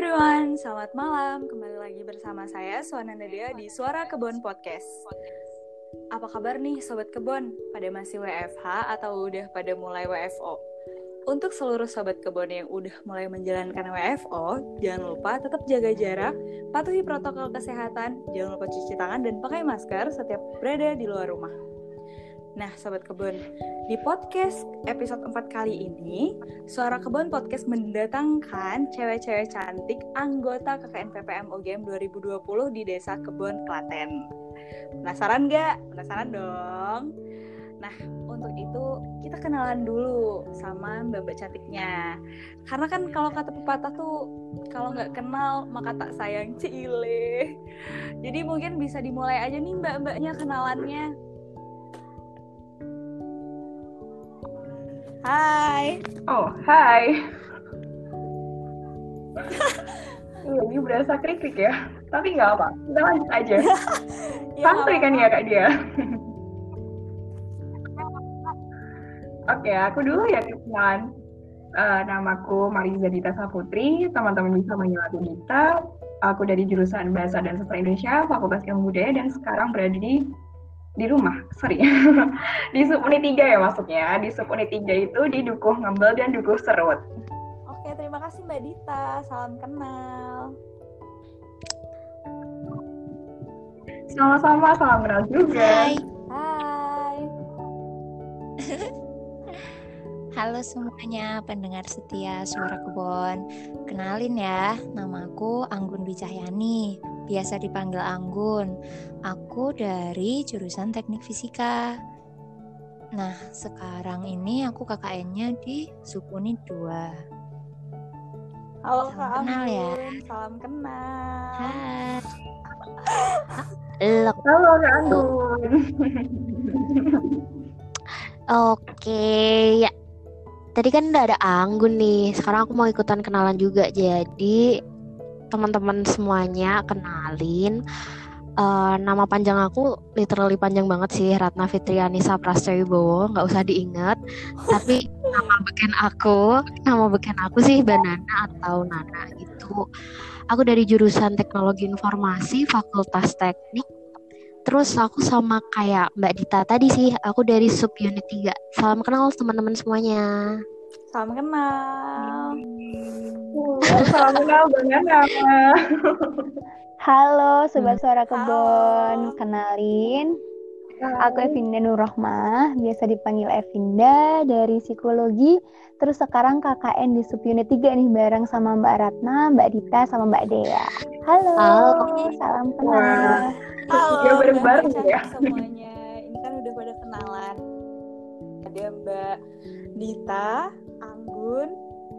everyone, selamat malam. Kembali lagi bersama saya Suananda Dea di Suara Kebon Podcast. Apa kabar nih Sobat Kebon? Pada masih WFH atau udah pada mulai WFO? Untuk seluruh Sobat Kebon yang udah mulai menjalankan WFO, jangan lupa tetap jaga jarak, patuhi protokol kesehatan, jangan lupa cuci tangan dan pakai masker setiap berada di luar rumah. Nah, Sobat Kebun, di podcast episode 4 kali ini, Suara Kebun Podcast mendatangkan cewek-cewek cantik anggota KKN PPM UGM 2020 di Desa Kebun, Klaten. Penasaran gak? Penasaran dong? Nah, untuk itu kita kenalan dulu sama mbak-mbak cantiknya. Karena kan kalau kata pepatah tuh, kalau nggak kenal maka tak sayang cile. Jadi mungkin bisa dimulai aja nih mbak-mbaknya kenalannya. Hai. Oh, hai. Iya, ini berasa krik-krik ya. Tapi nggak apa, kita lanjut aja. Ya, nggak kan ya Kak Dia? Oke, aku dulu ya kenalan. Eh, namaku Mariza Dita Saputri, teman-teman bisa manggil aku Dita. Aku dari jurusan Bahasa dan Sastra Indonesia, Fakultas Ilmu Budaya, dan sekarang berada di di rumah, sorry, di Subuni 3 ya maksudnya. Di Subuni 3 itu di Dukuh Ngembel dan Dukuh Serut. Oke, terima kasih Mbak Dita. Salam kenal. Sama-sama, salam kenal juga. Hai, Hai. halo semuanya pendengar setia Suara Kebon. Kenalin ya, namaku Anggun Wicahyani, biasa dipanggil Anggun. Aku dari jurusan Teknik Fisika. Nah, sekarang ini aku KKN-nya di Supuni 2. Halo Salam Kak kenal ya. Anggun. Salam kenal. Hai. Halo Kak Anggun. Oke, ya. Tadi kan udah ada Anggun nih. Sekarang aku mau ikutan kenalan juga. Jadi, teman-teman semuanya kenalin. Eh, nama panjang aku literally panjang banget sih, Ratna Fitrianisa Prastowibowo. Nggak usah diingat. Tapi nama beken aku, nama beken aku sih Banana atau Nana gitu. Aku dari jurusan Teknologi Informasi, Fakultas Teknik. Terus aku sama kayak Mbak Dita tadi sih, aku dari sub unit 3. Salam kenal teman-teman semuanya. Salam kenal. Salam kenal Banana. Halo Sobat Suara Halo. Kebon, kenalin Aku Evinda Nurrohmah, biasa dipanggil Evinda dari psikologi Terus sekarang KKN di subunit 3 nih bareng sama Mbak Ratna, Mbak Dita, sama Mbak Dea Halo, Halo. salam Wah. kenal Halo, Ya, bareng-bareng ya. semuanya. Ini kan udah pada kenalan. Ada Mbak Dita, Anggun,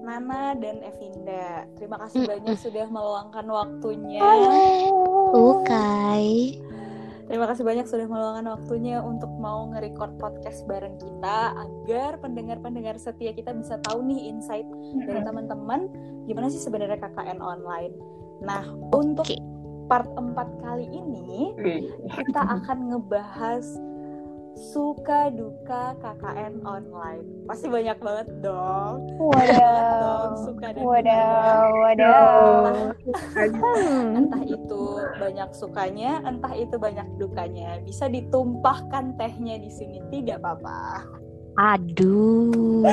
Nana, dan Evinda. Terima kasih banyak sudah meluangkan waktunya. Ukai. Terima kasih banyak sudah meluangkan waktunya untuk mau nge-record podcast bareng kita agar pendengar-pendengar setia kita bisa tahu nih insight dari teman-teman gimana sih sebenarnya KKN online. Nah, untuk part 4 kali ini kita akan ngebahas suka duka KKN online. Pasti banyak banget dong. Wadaw, suka dan wadaw, dukanya. wadaw Entah, entah itu banyak sukanya, entah itu banyak dukanya. Bisa ditumpahkan tehnya di sini tidak apa-apa. Aduh.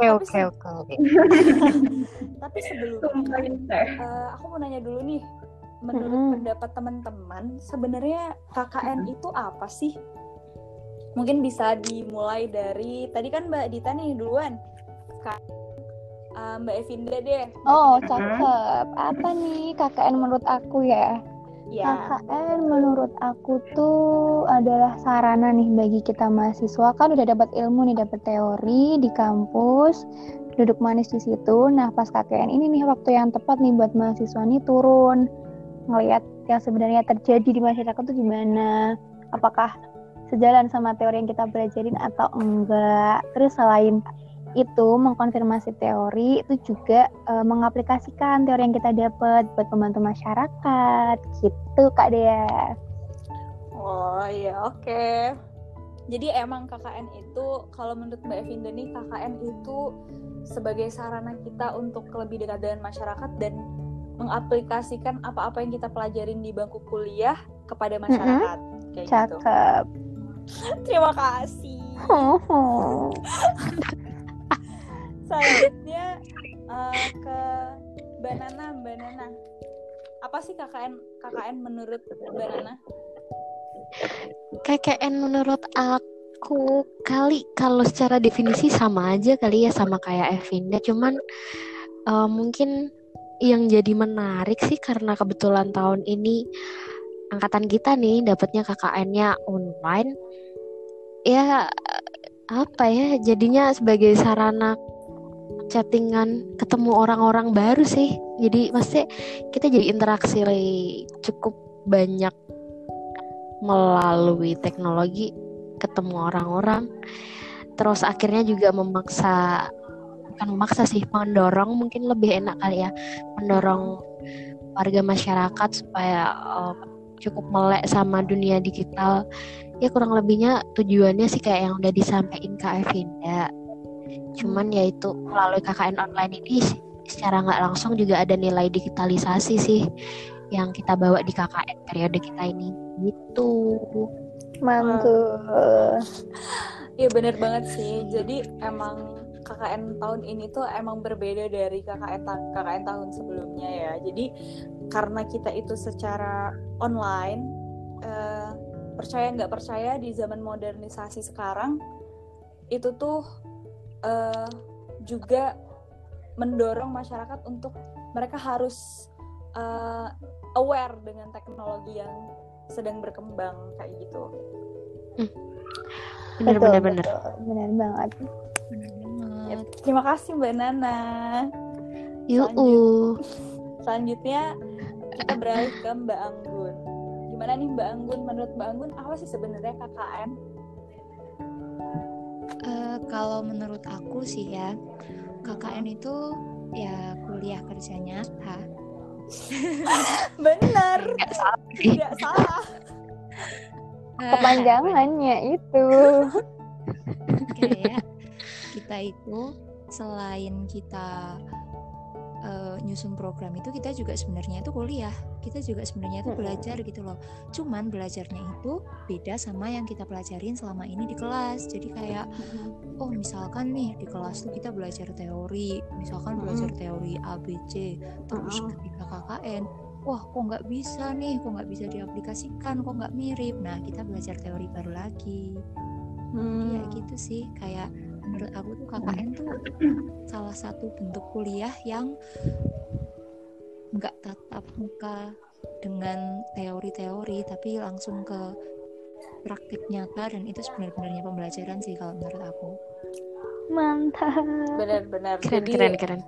Oke, oke, oke. Tapi teh. eh, aku mau nanya dulu nih. Menurut Mm-mm. pendapat teman-teman, sebenarnya KKN itu apa sih? Mungkin bisa dimulai dari tadi kan Mbak Dita nih duluan. Kak, eh, Mbak Evinda deh. Oh cakep, apa nih KKN menurut aku ya? Ya. KKN menurut aku tuh adalah sarana nih bagi kita mahasiswa kan udah dapat ilmu nih dapat teori di kampus duduk manis di situ nah pas KKN ini nih waktu yang tepat nih buat mahasiswa nih turun ngelihat yang sebenarnya terjadi di masyarakat tuh gimana apakah sejalan sama teori yang kita pelajarin atau enggak terus selain itu mengkonfirmasi teori itu juga eh, mengaplikasikan teori yang kita dapat buat membantu masyarakat gitu kak Dea Oh iya, oke. Jadi emang KKN itu kalau menurut Mbak Evinda nih KKN itu sebagai sarana kita untuk lebih dekat dengan masyarakat dan mengaplikasikan apa-apa yang kita pelajarin di bangku kuliah kepada masyarakat. Kayak gitu. Terima kasih. Oh. Selanjutnya eh, ke Mbak Nana, Mbak Nana. Apa sih KKN KKN menurut Mbak Nana? KKN menurut aku kali kalau secara definisi sama aja kali ya sama kayak Evinda cuman eh, mungkin yang jadi menarik sih karena kebetulan tahun ini angkatan kita nih dapatnya KKN-nya online. Ya apa ya jadinya sebagai sarana chattingan ketemu orang-orang baru sih. Jadi pasti kita jadi interaksi cukup banyak melalui teknologi ketemu orang-orang. Terus akhirnya juga memaksa bukan memaksa sih mendorong mungkin lebih enak kali ya mendorong warga masyarakat supaya uh, cukup melek sama dunia digital ya kurang lebihnya tujuannya sih kayak yang udah disampaikan Kak Evinda cuman ya itu melalui KKN online ini secara nggak langsung juga ada nilai digitalisasi sih yang kita bawa di KKN periode kita ini gitu Mantul. Iya bener banget sih. Jadi emang KKN tahun ini tuh emang berbeda dari KKN ta- KKN tahun sebelumnya ya. Jadi karena kita itu secara online, eh, percaya nggak percaya di zaman modernisasi sekarang itu tuh eh, juga mendorong masyarakat untuk mereka harus eh, aware dengan teknologi yang sedang berkembang kayak gitu. bener Betul, bener bener. Bener banget. Bener Ya, banget. terima kasih Mbak Nana. yuk Selanjutnya kita beralih ke Mbak Anggun. Gimana nih Mbak Anggun? Menurut Mbak Anggun apa sih sebenarnya KKN? Eh, kalau menurut aku sih ya, KKN itu ya kuliah kerja nyata. Benar, nggak salah tidak salah. Eh, Kepanjangannya itu. kayak kita itu selain kita eh, nyusun program itu kita juga sebenarnya itu kuliah. Kita juga sebenarnya itu belajar gitu loh. Cuman belajarnya itu beda sama yang kita pelajarin selama ini di kelas. Jadi kayak oh misalkan nih di kelas tuh kita belajar teori. Misalkan belajar teori ABC terus ketika KKN wah kok nggak bisa nih kok nggak bisa diaplikasikan kok nggak mirip. Nah kita belajar teori baru lagi. Hmm, Iya gitu sih. Kayak menurut aku tuh KKN tuh salah satu bentuk kuliah yang nggak tatap muka dengan teori-teori tapi langsung ke praktik nyata dan itu sebenarnya pembelajaran sih kalau menurut aku. Mantap. Benar-benar. keren Jadi keren keren.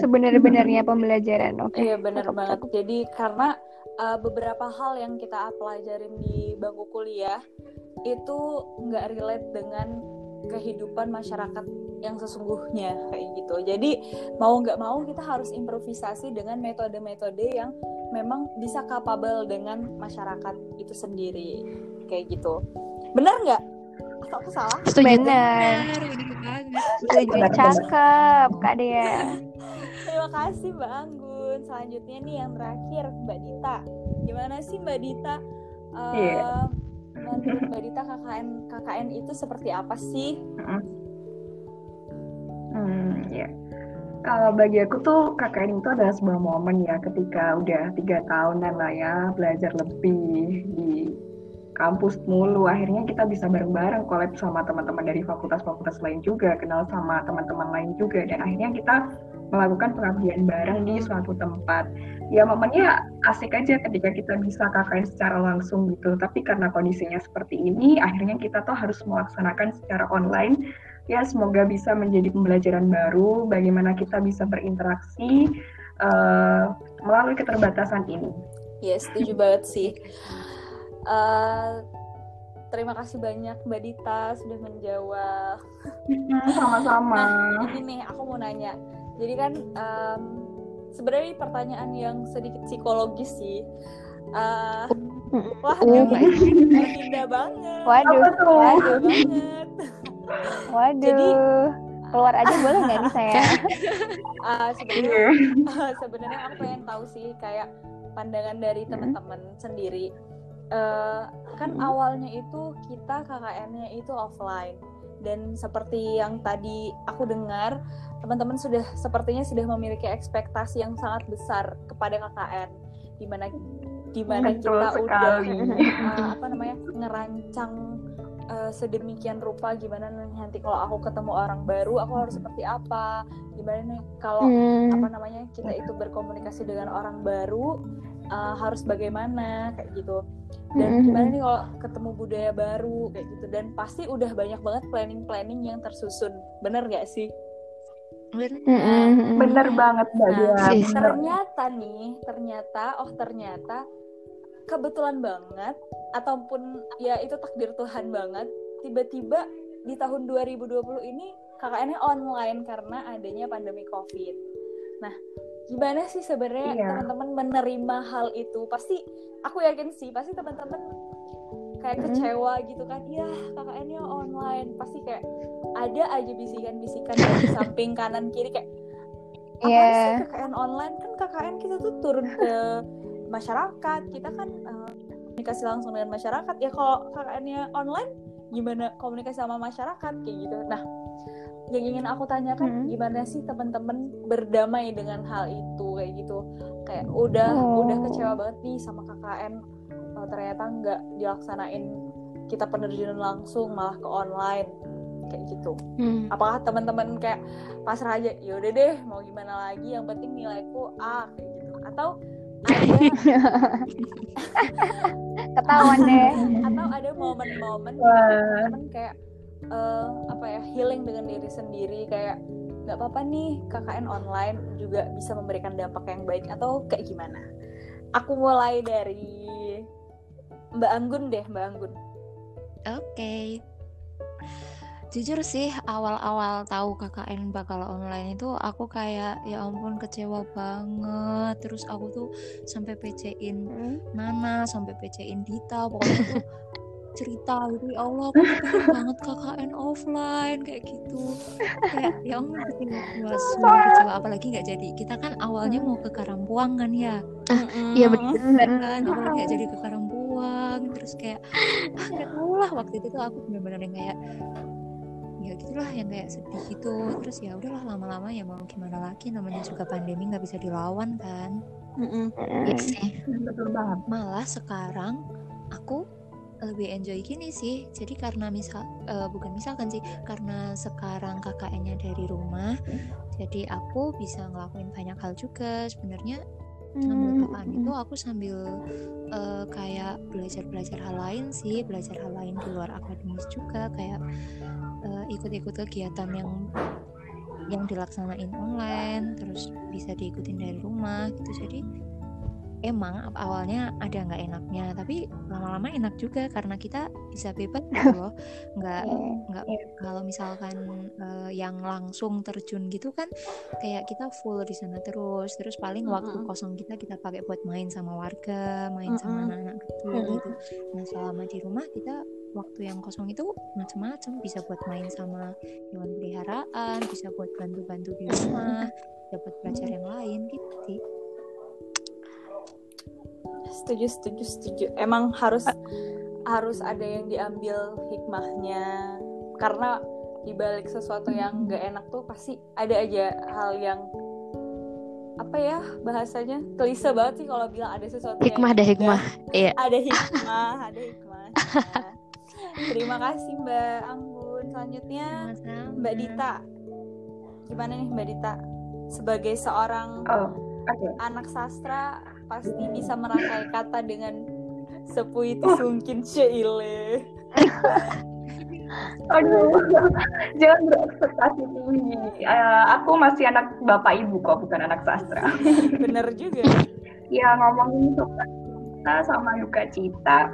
Sebenar-benarnya pembelajaran. Oke. iya benar banget. Jadi karena uh, beberapa hal yang kita pelajarin di bangku kuliah itu nggak relate dengan kehidupan masyarakat yang sesungguhnya kayak gitu. Jadi mau nggak mau kita harus improvisasi dengan metode-metode yang memang bisa capable dengan masyarakat itu sendiri kayak gitu. Benar nggak? Atau aku salah? setuju Benar. bener banget. Setuju. Cakep, Kak Dea. Terima kasih Mbak Anggun. Selanjutnya nih yang terakhir Mbak Dita. Gimana sih Mbak Dita? Eh, Iya. Menurut Mbak Dita KKN KKN itu seperti apa sih? Hmm, ya. Kalau bagi aku tuh KKN itu adalah sebuah momen ya ketika udah tiga tahunan lah ya belajar lebih di kampus mulu akhirnya kita bisa bareng-bareng collab sama teman-teman dari fakultas-fakultas lain juga kenal sama teman-teman lain juga dan akhirnya kita melakukan pengabdian bareng di suatu tempat ya momennya asik aja ketika kita bisa KKN secara langsung gitu tapi karena kondisinya seperti ini akhirnya kita tuh harus melaksanakan secara online ya semoga bisa menjadi pembelajaran baru bagaimana kita bisa berinteraksi eh, melalui keterbatasan ini. Ya setuju banget sih. Eh, terima kasih banyak Mbak Dita sudah menjawab. Sama-sama. Nah, ini nih aku mau nanya. Jadi kan em, sebenarnya pertanyaan yang sedikit psikologis sih. Eh, Wah, Uh. Mbak Mbak Dinda banget. Waduh? Waduh banget. waduh. Jadi- Keluar aja boleh nggak nih saya? Ah, sebenarnya sebenarnya aku pengen tahu sih kayak pandangan dari teman-teman sendiri. Eh, kan Hmm. awalnya itu kita KKN-nya itu offline dan seperti yang tadi aku dengar teman-teman sudah sepertinya sudah memiliki ekspektasi yang sangat besar kepada KKN di mana di mana Betul kita udah sekali. eh, apa namanya ngerancang eh, sedemikian rupa gimana nanti kalau aku ketemu orang baru aku harus seperti apa gimana nih kalau Hmm. apa namanya kita itu berkomunikasi dengan orang baru uh, harus bagaimana kayak gitu dan Mhm. gimana nih kalau ketemu budaya baru kayak gitu dan pasti udah banyak banget planning planning yang tersusun bener gak sih Bener. Mm-mm. Bener banget Mbak Nah, Dia. Ternyata nih ternyata oh ternyata kebetulan banget ataupun ya itu takdir Tuhan banget tiba-tiba di tahun 2020 ini KKN-nya online karena adanya pandemi COVID. Nah, gimana sih sebenarnya Iya. teman-teman menerima hal itu? Pasti aku yakin sih, pasti teman-teman kayak Mm-mm. kecewa gitu kan. Ya, KKN-nya online. Pasti kayak ada aja bisikan-bisikan dari samping kanan kiri kayak apa Iya. sih KKN online kan KKN kita tuh turun ke masyarakat kita kan eh, komunikasi langsung dengan masyarakat ya kalau KKN-nya online gimana komunikasi sama masyarakat kayak gitu nah yang ingin aku tanyakan Hmm. gimana sih teman-teman berdamai dengan hal itu kayak gitu kayak udah Oh. udah kecewa banget nih sama KKN eh, ternyata nggak dilaksanain kita penerjunan langsung malah ke online kayak gitu Hmm. apakah teman-teman kayak pasrah aja ya udah deh mau gimana lagi yang penting nilaiku A kayak gitu atau ada Ketahuan deh. atau ada momen-momen teman kayak eh, apa ya healing dengan diri sendiri kayak nggak apa-apa nih KKN online juga bisa memberikan dampak yang baik atau kayak gimana aku mulai dari Mbak Anggun deh Mbak Anggun Oke. Jujur sih awal-awal tahu KKN bakal online itu aku kayak ya ampun kecewa banget. Terus aku tuh sampai PC-in Hmm. Nana, sampai PC-in Dita, pokoknya tuh cerita gitu ya Allah aku pengen banget KKN offline kayak gitu. Kayak ya ampun kecewa kecewa semua kecewa apalagi nggak jadi. Kita kan awalnya mau ke Karangpuang kan ya? Iya bener. kan apalagi nggak jadi ke Karangpuang terus kayak ah nggak tahu lah waktu itu tuh aku benar-benar yang kayak ya gitulah yang kayak sedih gitu. Terus ya udahlah lama-lama ya mau gimana lagi namanya juga pandemi nggak bisa dilawan kan? Iya sih. Betul banget. malah sekarang aku lebih enjoy gini sih. Jadi karena misal eh, bukan misalkan sih karena sekarang KKN-nya dari rumah jadi aku bisa ngelakuin banyak hal juga. Sebenarnya sambil KKN itu aku sambil eh, kayak belajar-belajar hal lain sih belajar hal lain di luar akademis juga kayak eh, ikut-ikut kegiatan yang yang dilaksanain online terus bisa diikutin dari rumah gitu. Jadi emang awalnya ada nggak enaknya tapi lama-lama enak juga karena kita bisa bebas gitu loh nggak nggak kalau misalkan eh, yang langsung terjun gitu kan kayak kita full di sana terus terus paling waktu Mm-mm. kosong kita kita pakai buat main sama warga main sama Mm-mm. anak-anak kecil Mm-mm. gitu nah selama di rumah kita waktu yang kosong itu macam-macam bisa buat main sama hewan peliharaan bisa buat bantu-bantu di rumah dapat belajar yang lain gitu sih setuju setuju setuju. Emang harus harus ada yang diambil hikmahnya. Karena dibalik sesuatu yang gak enak tuh pasti ada aja hal yang apa ya bahasanya? Klise banget sih kalau bilang ada sesuatu yang Hikmah ada hikmah. Iya. ada hikmah ada hikmah terima kasih Mbak. Anggun selanjutnya. Mbak Dita. Gimana nih Mbak Dita? Sebagai seorang Oh, oke. anak sastra pasti bisa merangkai kata dengan sepuiti sungkin ceile. Aduh, jangan berekspektasi tinggi. Eh, aku masih anak bapak ibu kok, bukan anak sastra. Bener juga. ya ngomongin suka cita sama duka cita,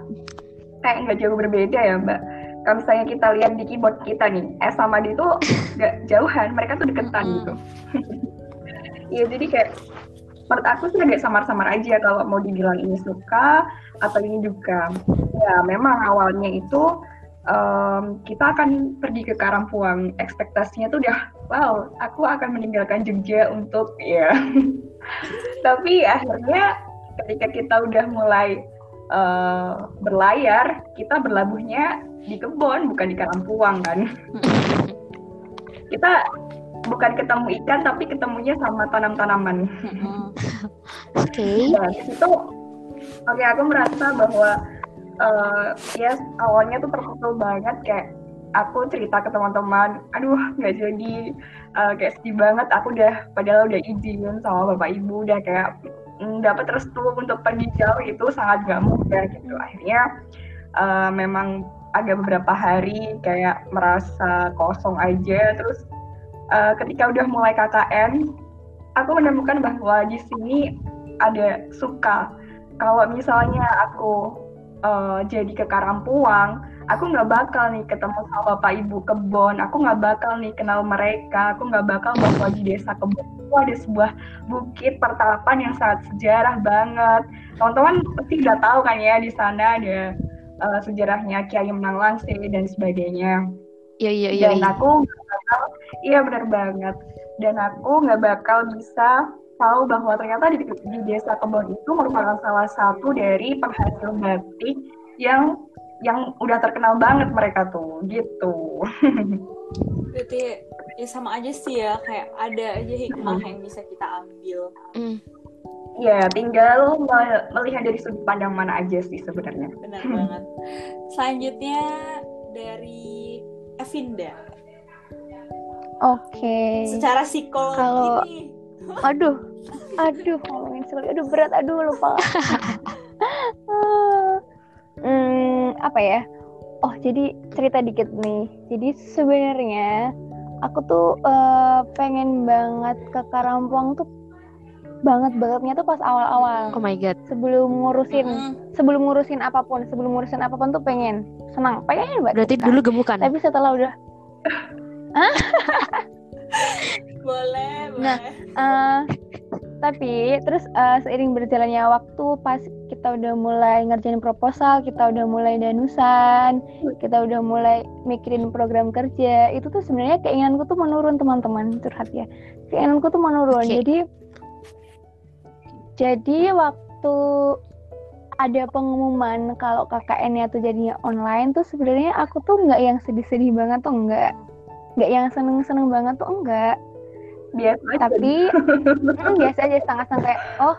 kayak nggak jauh berbeda ya mbak. Kalau misalnya kita lihat di keyboard kita nih, S sama D itu nggak jauhan, mereka tuh deketan Mm-mm. gitu. Iya jadi kayak menurut aku sih agak samar-samar aja kalau mau dibilang ini suka atau ini juga. Ya memang awalnya itu um, kita akan pergi ke Karampuang. Ekspektasinya tuh udah wow, aku akan meninggalkan Jogja untuk ya. Tapi akhirnya ketika kita udah mulai uh, berlayar, kita berlabuhnya di kebun bukan di Karampuang kan. kita bukan ketemu ikan tapi ketemunya sama tanam-tanaman. Oke. Okay. Dan itu oke okay, aku merasa bahwa uh, ya yes, awalnya tuh terpukul banget kayak aku cerita ke teman-teman, aduh nggak jadi uh, kayak sedih banget. Aku udah padahal udah izin sama bapak ibu udah kayak mm, dapat restu untuk pergi jauh itu sangat gak mudah gitu. Akhirnya uh, memang agak beberapa hari kayak merasa kosong aja terus uh, ketika udah mulai KKN, aku menemukan bahwa di sini ada suka. Kalau misalnya aku uh, jadi ke Karampuang, aku nggak bakal nih ketemu sama bapak ibu kebon, aku nggak bakal nih kenal mereka, aku nggak bakal bahwa di desa kebon itu ada sebuah bukit pertalapan yang sangat sejarah banget. Teman-teman pasti udah tahu kan ya di sana ada uh, sejarahnya Kiai Menang Langse dan sebagainya. Iya iya iya. Dan iya. aku bakal, iya benar banget. Dan aku nggak bakal bisa tahu bahwa ternyata di, di desa Kebon itu merupakan salah satu dari penghasil batik yang yang udah terkenal banget mereka tuh gitu. Berarti ya sama aja sih ya kayak ada aja hikmah yang bisa kita ambil. Mm. Ya, tinggal melihat dari sudut pandang mana aja sih sebenarnya. Benar banget. Selanjutnya dari Evinda. Oke. Okay. Secara psikologi Kalau aduh, aduh ngomongin sekali, aduh berat, aduh lupa. hmm, apa ya? Oh jadi cerita dikit nih. Jadi sebenarnya aku tuh uh, pengen banget ke Karampuang tuh banget bangetnya tuh pas awal-awal. Oh my god. Sebelum ngurusin, mm. sebelum ngurusin apa pun, sebelum ngurusin apa pun tuh pengen senang, pengen banget. Berarti dulu gemukan. Tapi setelah udah, boleh, Nah, uh, tapi terus uh, seiring berjalannya waktu, pas kita udah mulai ngerjain proposal, kita udah mulai danusan, kita udah mulai mikirin program kerja, itu tuh sebenarnya keinginanku tuh menurun teman-teman curhat ya. Keinginanku tuh menurun. Okay. Jadi jadi waktu ada pengumuman kalau KKN-nya tuh jadinya online tuh sebenarnya aku tuh nggak yang sedih-sedih banget tuh enggak nggak yang seneng-seneng banget tuh enggak. Biasa aja. tapi mm, biasa aja setengah kayak oh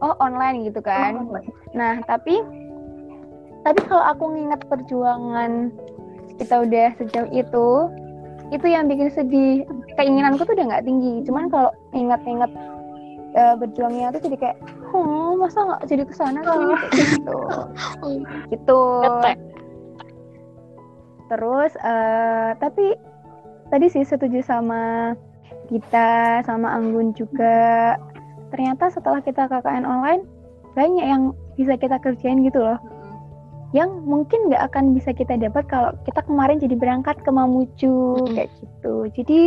oh online gitu kan. Oh, nah tapi tapi kalau aku nginget perjuangan kita udah sejauh itu itu yang bikin sedih. Keinginanku tuh udah nggak tinggi. Cuman kalau inget-inget uh, berjuangnya tuh jadi kayak oh masa nggak jadi ke sana kali gitu. Gitu terus uh, tapi tadi sih setuju sama kita sama Anggun juga. Ternyata setelah kita KKN online banyak yang bisa kita kerjain gitu loh. Yang mungkin nggak akan bisa kita dapat kalau kita kemarin jadi berangkat ke Mamuju kayak gitu. Jadi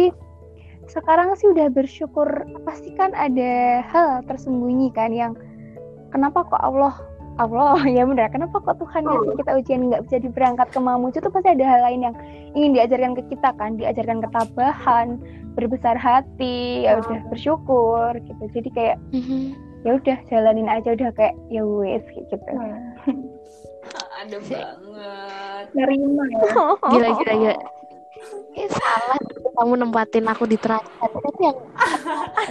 sekarang sih udah bersyukur. Pasti kan ada hal tersembunyi kan yang kenapa kok Allah Allah ya benar. Kenapa kok Tuhan ngasih kita ujian nggak bisa diberangkat ke Mamuju? Itu pasti ada hal lain yang ingin diajarkan ke kita kan. Diajarkan ketabahan berbesar hati ya udah bersyukur gitu. Jadi kayak mm-hmm. ya udah jalanin aja udah kayak ya wes gitu. Ada banget. Nerima ya. Gila gila gila. Eh salah kamu nempatin aku di terakhir.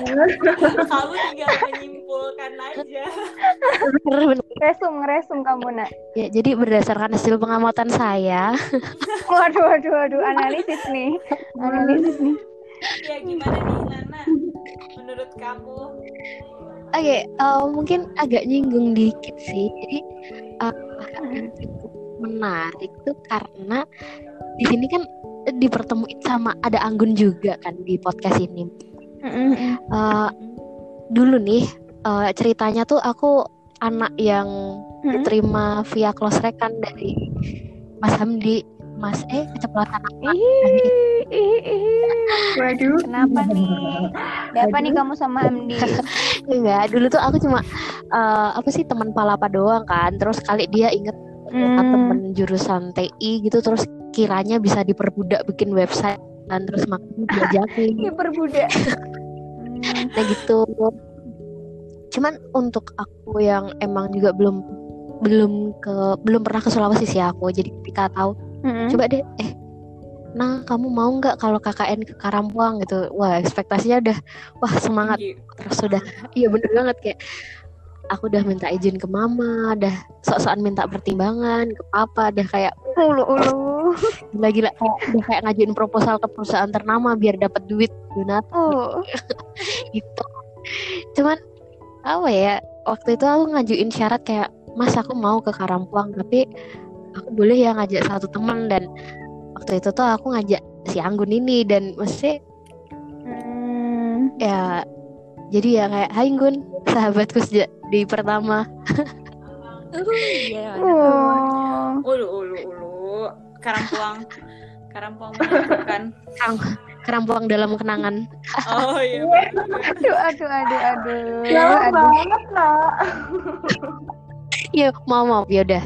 Yang kamu tinggal menyimpulkan aja. Resum resum kamu nak. Ya jadi berdasarkan hasil pengamatan saya. Waduh waduh waduh analisis nih. Analisis nih. Ya gimana nih Nana? Menurut kamu? Oke, okay, uh, eh, mungkin agak nyinggung dikit sih. Jadi uh, menarik tuh karena di sini kan dipertemuin sama ada Anggun juga kan di podcast ini. Uh, dulu nih uh, ceritanya tuh aku anak yang diterima via close rekan dari Mas Hamdi. mas eh keceplosan apa. Waduh. Kenapa nih? Ada apa nih kamu sama MD? enggak dulu tuh aku cuma eh, apa sih teman palapa doang kan terus kali dia inget Hmm. temen jurusan TI gitu terus kiranya bisa diperbudak bikin website dan terus makanya diajakin Diperbudak. nah gitu cuman untuk aku yang emang juga belum belum ke belum pernah ke Sulawesi sih aku jadi ketika tahu Hmm. coba deh eh nah kamu mau nggak kalau KKN ke Karampuang gitu wah ekspektasinya udah wah semangat Tinggi. terus sudah iya bener banget kayak aku udah minta izin ke mama dah sok-sokan minta pertimbangan ke papa dah kayak Ulu ulu. gila-gila kayak udah kayak ngajuin proposal ke perusahaan ternama biar dapat duit donat Oh. gitu cuman apa ya waktu itu aku ngajuin syarat kayak mas aku mau ke Karampuang tapi aku boleh ya ngajak satu teman dan waktu itu tuh aku ngajak si Anggun ini dan mesti Hmm. ya jadi ya kayak Hai Gun sahabatku sejak di pertama Iya. Oh. Ulu, ulu, ulu. Karampuang. Karampuang menyentuhkan. Karampuang dalam kenangan Oh iya. Aduh, aduh, aduh, aduh. Aduh. banget, nak. ya mau mau ya udah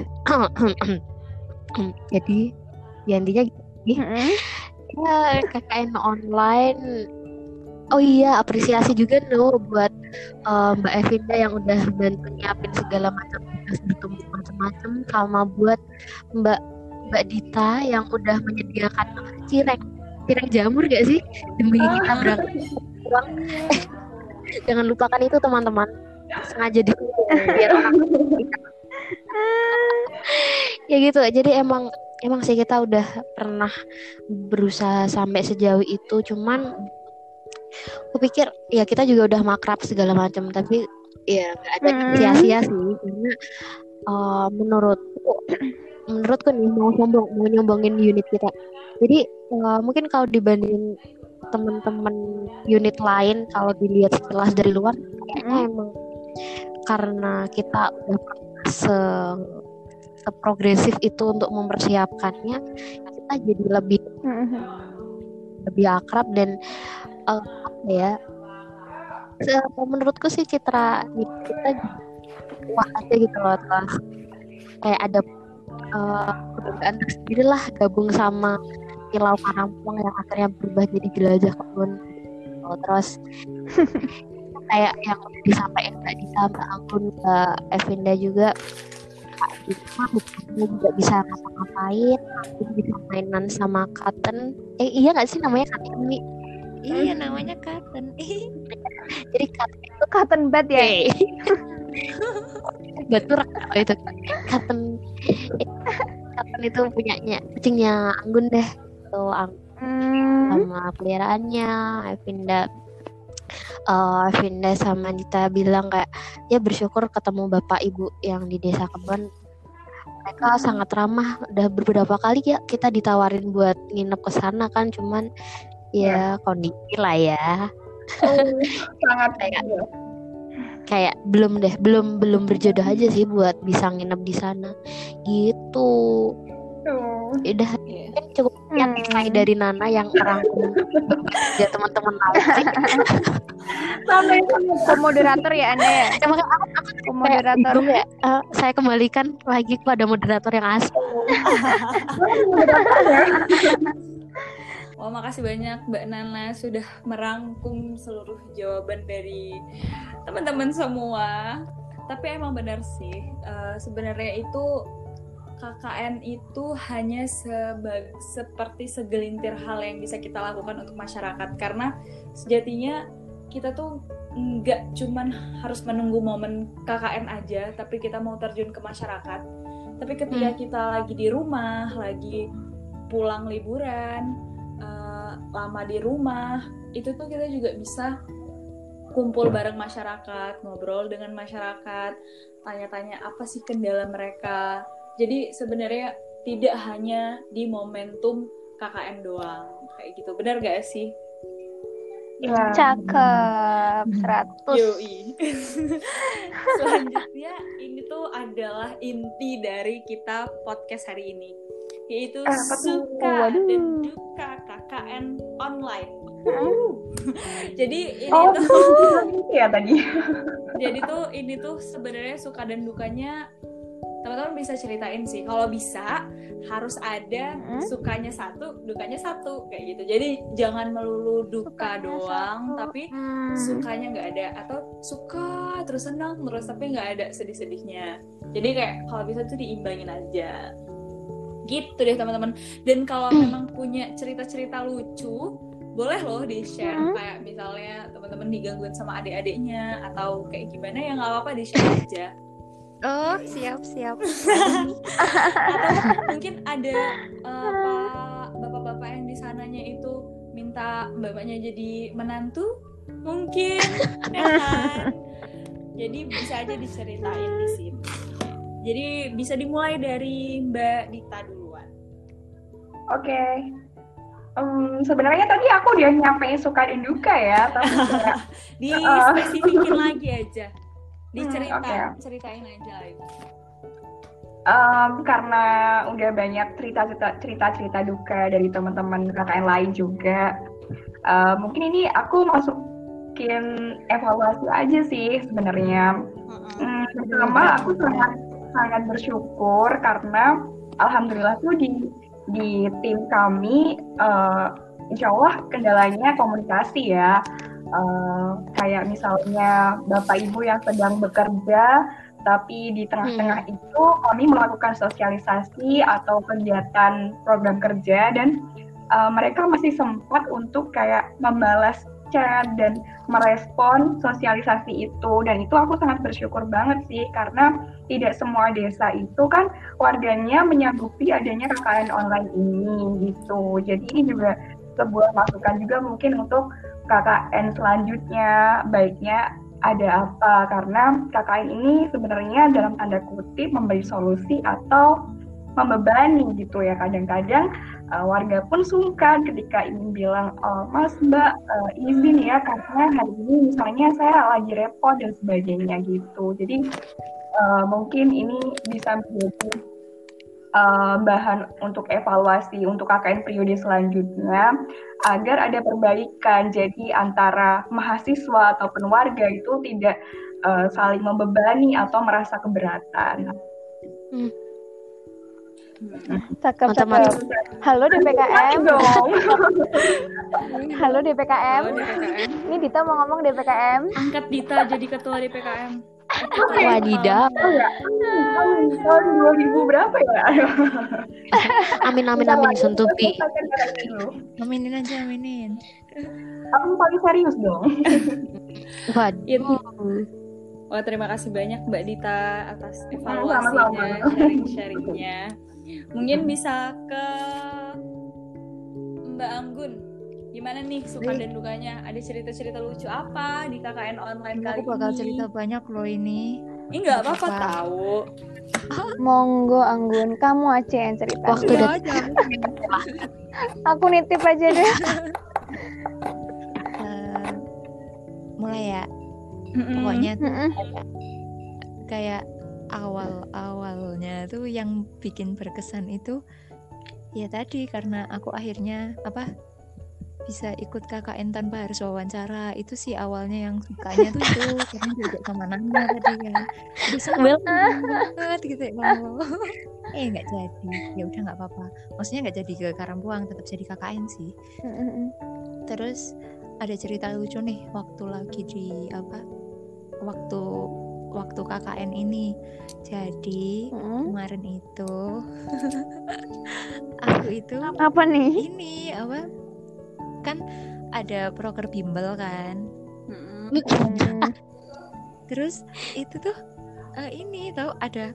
jadi ya intinya Mm-mm. ya KKN online oh iya apresiasi juga no buat eh, Mbak Evinda yang udah bantu nyiapin segala macam macam-macam sama buat Mbak Mbak Dita yang udah menyediakan cireng cireng jamur gak sih? Demi kita berangkat jangan lupakan itu teman-teman. Sengaja di biar ya gitu jadi emang emang sih kita udah pernah berusaha sampai sejauh itu cuman aku pikir ya kita juga udah makrab segala macam tapi ya nggak ada Hmm. sia-sia sih karena eh, menurutku menurutku nih mau nyombong mau nyombongin unit kita jadi eh, mungkin kalau dibandingin teman-teman unit lain kalau dilihat sekilas dari luar kayaknya emang karena kita se seprogresif itu untuk mempersiapkannya kita jadi lebih Mm-mm. lebih akrab dan eh, apa ya se- menurutku sih citra kita wah aja gitu loh terus kayak ada eh, kebanggaan tersendiri lah gabung sama Kilau Karampuang yang akhirnya berubah jadi jelajah kebun. Gitu. terus kayak yang udah disampaikan Mbak Dita, Mbak Anggun, Mbak Evinda juga. Kak Dita bukannya juga bisa ngapa-ngapain Anggun bisa mainan sama Katen. Eh iya nggak sih namanya Katen nih Iya namanya Katen. jadi Katen Itu cotton bud ya? Eh. Batur oh, itu Katen Katen itu punyanya kucingnya Anggun deh tuh Anggun Hmm. sama peliharaannya Evinda eh Evinda sama Dita bilang kayak ya bersyukur ketemu bapak ibu yang di desa kebon mereka sangat ramah udah beberapa kali ya kita ditawarin buat nginep ke sana kan cuman ya kondisi lah ya Sangat Kayak- kayak belum deh belum belum berjodoh aja sih buat bisa nginep di sana gitu Tuh. udah Iya. kan cukup Hmm. insight dari Nana yang merangkum ya teman-teman tahu sih. Sampai Komoderator ya Anda ya? Emang aku, aku Komoderator. ya. Eh, saya kembalikan lagi kepada moderator yang asli. Wah, makasih banyak Mbak Nana sudah merangkum seluruh jawaban dari teman-teman semua. Tapi emang benar sih, eh, sebenarnya itu KKN itu hanya seba- seperti segelintir hal yang bisa kita lakukan untuk masyarakat karena sejatinya kita tuh nggak cuman harus menunggu momen KKN aja, tapi kita mau terjun ke masyarakat. Tapi ketika Hmm. kita lagi di rumah, lagi pulang liburan, eh, lama di rumah, itu tuh kita juga bisa kumpul bareng masyarakat, ngobrol dengan masyarakat, tanya-tanya apa sih kendala mereka. Jadi sebenarnya tidak hanya di momentum KKN doang, kayak gitu. Benar gak sih? Ya. Cakep. 100. Yoi. Selanjutnya ini tuh adalah inti dari kita podcast hari ini. yaitu Eh, suka Waduh. dan duka KKN online. Jadi ini Oh, tuh gitu ya tadi. jadi tuh ini tuh sebenarnya suka dan dukanya teman-teman bisa ceritain sih kalau bisa harus ada Hmm? sukanya satu dukanya satu kayak gitu jadi jangan melulu duka Sukanya doang satu. tapi Hmm. sukanya nggak ada atau suka terus senang terus tapi nggak ada sedih-sedihnya jadi kayak kalau bisa tuh diimbangin aja gitu deh teman-teman. Dan kalau memang punya cerita-cerita lucu boleh loh di share Hmm. kayak misalnya teman-teman digangguin sama adik-adiknya atau kayak gimana ya nggak apa-apa di share aja. Oh, siap siap. atau mungkin ada pak bapak-bapak yang di sananya itu minta bapaknya jadi menantu? Mungkin ya kan? Jadi bisa aja diceritain di sini jadi bisa dimulai dari Mbak Dita duluan Oke. Em, sebenarnya tadi aku udah nyampein suka dan duka ya, tapi di Uh. spesifikin lagi aja diceritain oke. ceritain aja itu em, karena udah banyak cerita-cerita cerita-cerita duka dari teman-teman KKN lain juga. eh, mungkin ini aku masukin evaluasi aja sih sebenarnya. Hmm, pertama aku sangat sangat bersyukur karena alhamdulillah tuh di di tim kami eh, insya Allah kendalanya komunikasi ya. Eh, kayak misalnya bapak ibu yang sedang bekerja tapi di tengah-tengah itu kami melakukan sosialisasi atau kegiatan program kerja dan eh, mereka masih sempat untuk kayak membalas chat dan merespon sosialisasi itu. Dan itu aku sangat bersyukur banget sih karena tidak semua desa itu kan warganya menyanggupi adanya KKN online ini gitu. Jadi ini juga sebuah masukan juga mungkin untuk KKN selanjutnya baiknya ada apa. Karena KKN ini sebenarnya dalam tanda kutip memberi solusi atau membebani gitu ya. Kadang-kadang uh, warga pun sungkan ketika ingin bilang oh, Mas Mbak uh, izin ya karena hari ini misalnya saya lagi repot dan sebagainya gitu. Jadi uh, mungkin ini bisa menjadi uh, bahan untuk evaluasi untuk KKN periode selanjutnya agar ada perbaikan. Jadi antara mahasiswa ataupun warga itu tidak uh, saling membebani atau merasa keberatan. Cakep, cakep. Halo DPKM. Halo DPKM. Halo, DPKM. Ini Dita mau ngomong DPKM. angkat Dita jadi ketua DPKM Wadidaw. Tahun 2000 berapa ya? Amin amin amin suntupi. Aminin aja, aminin. Aku paling serius dong. Waduh. Wah terima kasih banyak Mbak Dita atas evaluasinya, sharing-sharingnya. Mungkin bisa ke Mbak Anggun. Gimana nih suka dan dukanya? Ada cerita-cerita lucu apa di KKN online kali Aku bakal ini? cerita banyak loh ini. Ini nggak apa-apa Apa? tahu. Monggo Anggun, kamu aja yang cerita. Waktu Iya udah aja. Aku nitip aja deh. Eh, mulai ya. Mm-mm. Pokoknya Mm-mm. kayak awal-awalnya tuh yang bikin berkesan itu ya tadi karena aku akhirnya apa bisa ikut KKN tanpa harus wawancara. Itu sih awalnya yang sukanya tuh itu. Karena juga sama Nanda tadi udah seneng banget gitu ya eh nggak jadi. Ya udah nggak apa-apa. Maksudnya nggak jadi ke Karampuang tetap jadi KKN sih. Terus ada cerita lucu nih waktu lagi di apa waktu waktu KKN ini jadi Mm-mm. kemarin itu aku itu Apa nih? ini apa kan ada proker bimbel kan. Hmm. terus itu tuh eh, ini tahu ada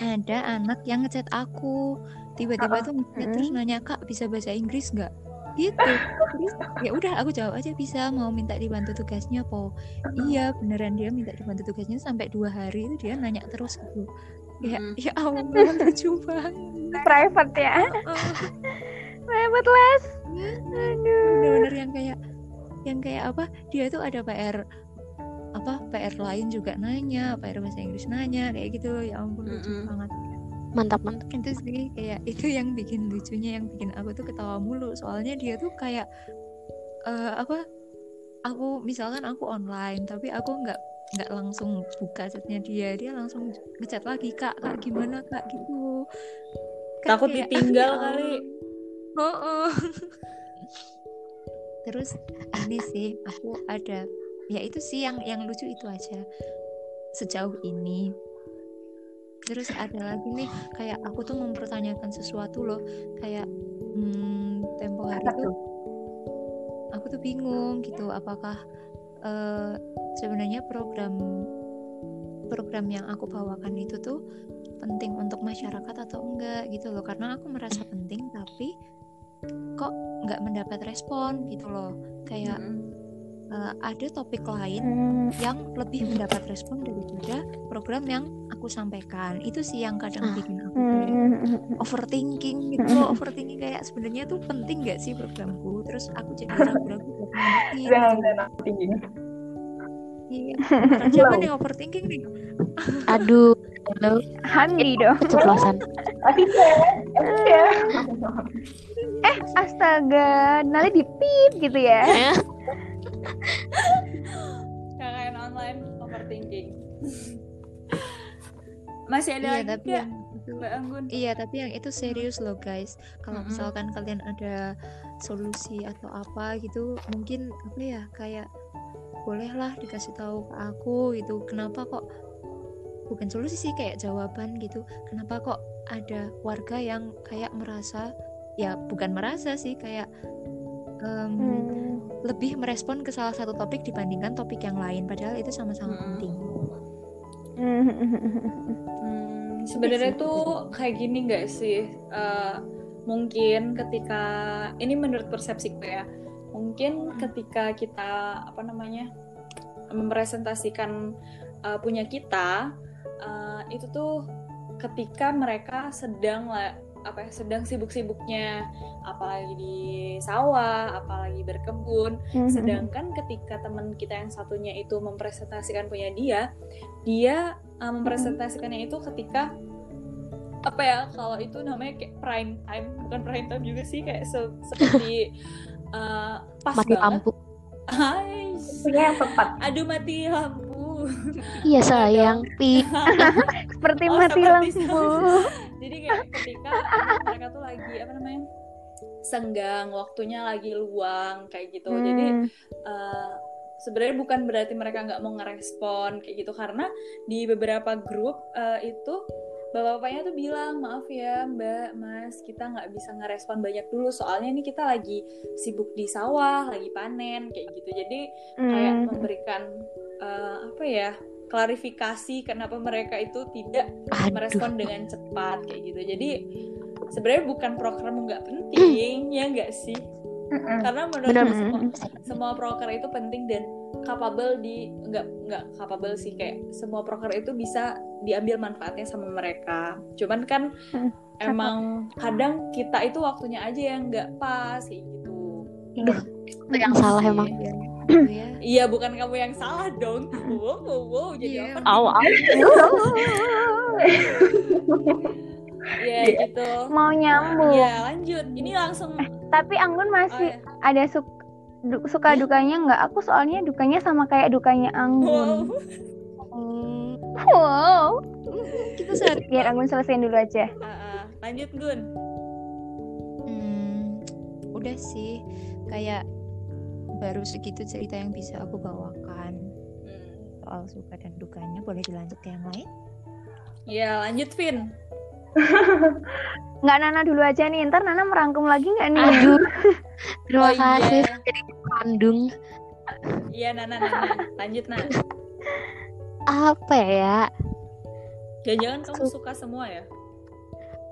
ada anak yang ngechat aku tiba-tiba tuh ngechat terus nanya kak bisa bahasa Inggris nggak gitu. Terus ya udah aku jawab aja bisa mau minta dibantu tugasnya po iya beneran dia minta dibantu tugasnya sampai dua hari. Itu dia nanya terus gitu ya Mm. ya Allah lucu banget. Private ya. Private les. Aduh. bener-bener yang kayak yang kayak apa dia tuh ada PR apa PR lain juga nanya PR bahasa Inggris nanya kayak gitu. Ya ampun lucu banget mantap mantap itu sih kayak itu yang bikin lucunya yang bikin aku tuh ketawa mulu soalnya dia tuh kayak eh apa aku misalkan aku online tapi aku nggak nggak langsung buka chatnya dia dia langsung ngechat lagi kak kak gimana kak gitu Kan Takut kayak, ditinggal ya kali. Oh, oh. Terus ini sih aku ada ya itu sih yang yang lucu itu aja sejauh ini. Terus ada lagi nih kayak aku tuh mempertanyakan sesuatu loh kayak hmm, tempo hari tuh? aku tuh bingung gitu apakah eh, sebenarnya program program yang aku bawakan itu tuh penting untuk masyarakat atau enggak gitu loh. Karena aku merasa penting tapi kok nggak mendapat respon gitu loh. Kayak eh, ada topik lain Hmm, yang lebih mendapat respon daripada program yang aku sampaikan itu sih yang kadang Ah. bikin aku hmm, overthinking gitu loh overthinking kayak sebenarnya tuh penting gak sih programku terus aku jadi ragu-ragu buat ngelanjutin Dan gitu. dan aku tinggi. Iya, siapa nih overthinking nih? aduh halo Handi dong. keceplosan Tapi. Eh, astaga, nanti dipip gitu ya. KKN online overthinking. Masih ada Iya, lagi tapi yang itu Mbak Anggun? Iya, tapi yang itu serius loh guys. Kalau Mm-mm. misalkan kalian ada solusi atau apa gitu, mungkin apa ya kayak bolehlah dikasih tahu ke aku gitu. Kenapa kok bukan solusi sih kayak jawaban gitu. Kenapa kok ada warga yang kayak merasa ya bukan merasa sih kayak em, Hmm. Lebih merespon ke salah satu topik dibandingkan topik yang lain padahal itu sama-sama Mm-mm. penting. Hmm, sebenarnya tuh kayak gini nggak sih? Eh, mungkin ketika ini menurut persepsiku ya, mungkin ketika kita apa namanya mempresentasikan eh, punya kita, eh, itu tuh ketika mereka sedang apa ya, sedang sibuk-sibuknya apalagi di sawah, apalagi berkebun, Sedangkan ketika teman kita yang satunya itu mempresentasikan punya dia, dia uh, mempresentasikannya itu ketika apa ya kalau itu namanya kayak prime time bukan prime time juga sih kayak se- seperti uh, pas mati banget. lampu Hai, Punya yang tepat. aduh mati lampu. iya sayang pi Seperti Oh, mati seperti lampu. Jadi kayak ketika mereka tuh lagi apa namanya senggang, waktunya lagi luang kayak gitu. Jadi Hmm. uh, sebenarnya bukan berarti mereka nggak mau ngerespon kayak gitu karena di beberapa grup uh, itu bapak-bapaknya tuh bilang maaf ya mbak mas kita nggak bisa ngerespon banyak dulu soalnya ini kita lagi sibuk di sawah lagi panen kayak gitu jadi kayak Hmm. memberikan uh, apa ya klarifikasi kenapa mereka itu tidak aduh. merespon dengan cepat kayak gitu. Jadi sebenarnya bukan program nggak penting ya nggak sih? Karena menurut Benar. aku semua semua proker itu penting dan capable di nggak nggak capable sih. Kayak semua proker itu bisa diambil manfaatnya sama mereka. Cuman kan Hmm, emang kadang kita itu waktunya aja yang nggak pas kayak gitu. Duh, itu yang salah emang. Iya, gitu ya. iya bukan kamu yang salah dong wow wow, wow Iya. jadi apa Au, au. ya gitu Mau nyambung. ya lanjut ini langsung Tapi Anggun oh, masih ya. ada su- du- suka dukanya nggak? Aku soalnya dukanya sama kayak dukanya wow Anggun. Hmm, Wow. kita sehari Biar Anggun selesaiin dulu aja. Ah, ah. lanjut Gun Hmm, udah sih kayak baru segitu cerita yang bisa aku bawakan Hmm. soal suka dan dukanya boleh dilanjut ke yang lain ya lanjut Vin Nggak Nana dulu aja nih. Ntar Nana merangkum lagi nggak nih? aduh terima Oh, kasih iya. jadi kandung iya Nana Nana lanjut Nana apa ya jangan-jangan kamu suka semua ya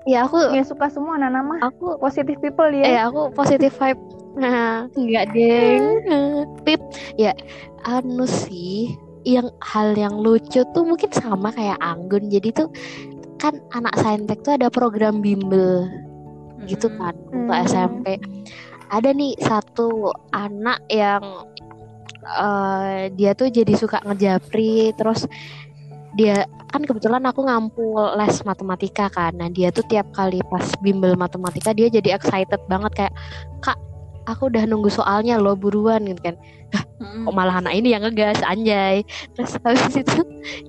ya aku Ya suka semua Nana mah. aku Positive people eh dia. aku positif vibe enggak deng. Pip ya anu sih yang hal yang lucu tuh mungkin sama kayak Anggun. Jadi tuh kan anak saintek tuh ada program bimbel. Gitu Mm-mm. kan untuk Hmm. SMP ada nih satu anak yang eh, dia tuh jadi suka ngejapri. Terus dia kan kebetulan aku ngampul les matematika kan. Nah dia tuh tiap kali pas bimbel matematika dia jadi excited banget. Kayak kak aku udah nunggu soalnya lo buruan gitu kan. Mm-mm. kok malah anak ini yang ngegas anjay. Terus habis itu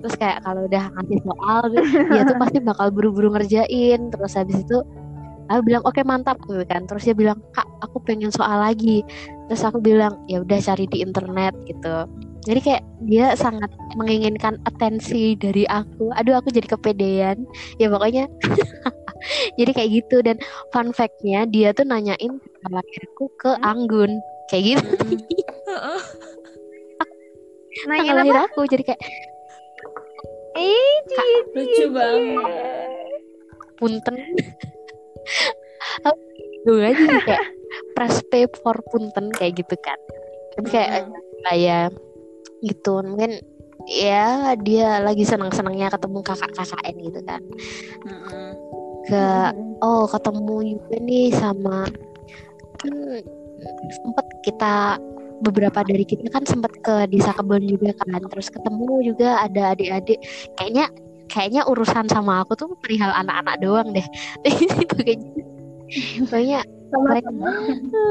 terus kayak kalau udah ngasih soal dia tuh pasti bakal buru-buru ngerjain. Terus habis itu aku bilang oke mantap gitu kan. Terus dia bilang kak aku pengen soal lagi. Terus aku bilang ya udah cari di internet gitu. Jadi kayak dia sangat menginginkan atensi dari aku. Aduh aku jadi kepedean. Ya pokoknya jadi kayak gitu. Dan fun fact-nya dia tuh nanyain tanggal lahirku ke Anggun. Kayak gitu. Nanya tanggal lahir apa? aku jadi kayak Ih, lucu banget. Punten. Gue aja sih kayak press pay for punten kayak gitu kan. Tapi kayak kayak gitu. Mungkin ya dia lagi senang-senangnya ketemu kakak KKN gitu kan. Mm-mm. ke oh ketemu juga nih sama kan sempet kita beberapa dari kita kan sempet ke desa kebon juga kan. Terus ketemu juga ada adik-adik. Kayaknya kayaknya urusan sama aku tuh perihal anak-anak doang deh. Pokoknya mereka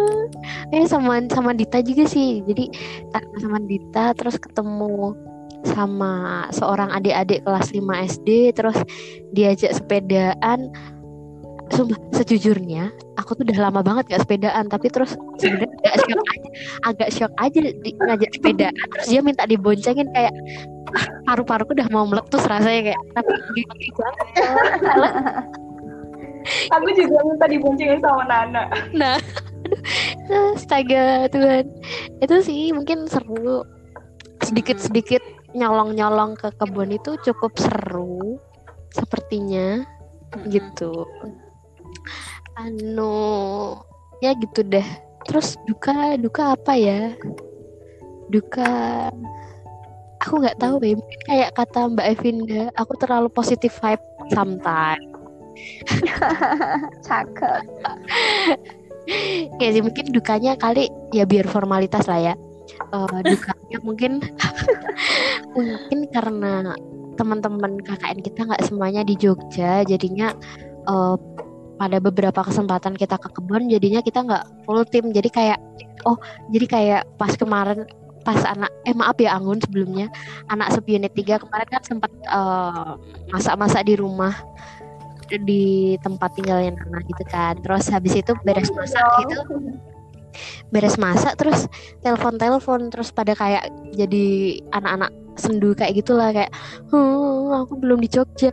eh sama sama Dita juga sih. Jadi sama Dita terus ketemu sama seorang adik-adik kelas 5 SD terus diajak sepedaan Sumpah, sejujurnya aku tuh udah lama banget gak sepedaan tapi terus sebenarnya agak shock aja agak shock aja di, ngajak sepedaan terus dia minta diboncengin kayak ah, paru-paruku udah mau meletus rasanya kayak tapi Aku juga minta diboncengin sama Nana. nah aduh, astaga Tuhan. Itu sih mungkin seru sedikit-sedikit nyolong-nyolong ke kebun itu cukup seru sepertinya gitu anu ya gitu deh. Terus duka duka apa ya? Duka aku nggak tahu mungkin kayak kata Mbak Evinda aku terlalu positif vibe sometimes. Cakep. ya sih mungkin dukanya kali ya biar formalitas lah ya. Eh, dukanya mungkin mungkin karena teman-teman KKN kita nggak semuanya di Jogja jadinya eh, pada beberapa kesempatan kita ke kebun jadinya kita nggak full tim jadi kayak oh jadi kayak pas kemarin pas anak eh maaf ya Anggun sebelumnya. Anak subunit 3 kemarin kan sempat eh, masak-masak di rumah di tempat tinggalnya Nana gitu kan. Terus habis itu beres masak gitu. Beres masak terus telepon-telepon terus pada kayak jadi anak-anak sendu kayak gitulah kayak hmm aku belum di Jogja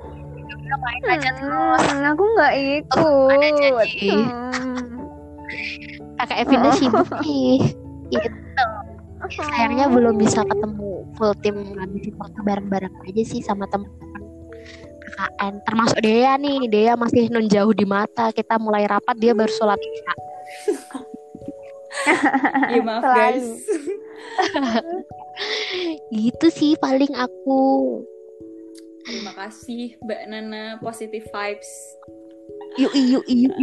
Udah main aja terus Hmm, aku nggak ikut. Oh, ada janji. Hmm. kakak Evinda sibuk nih. Gitu. Sayangnya belum bisa ketemu full tim ngabisin waktu bareng-bareng aja sih sama teman-teman KKN termasuk Dea nih. Dea masih non jauh di mata. Kita mulai rapat dia baru sholat isya. Ya maaf guys. Gitu sih paling aku terima kasih Mbak Nana positive vibes yuk yuk yuk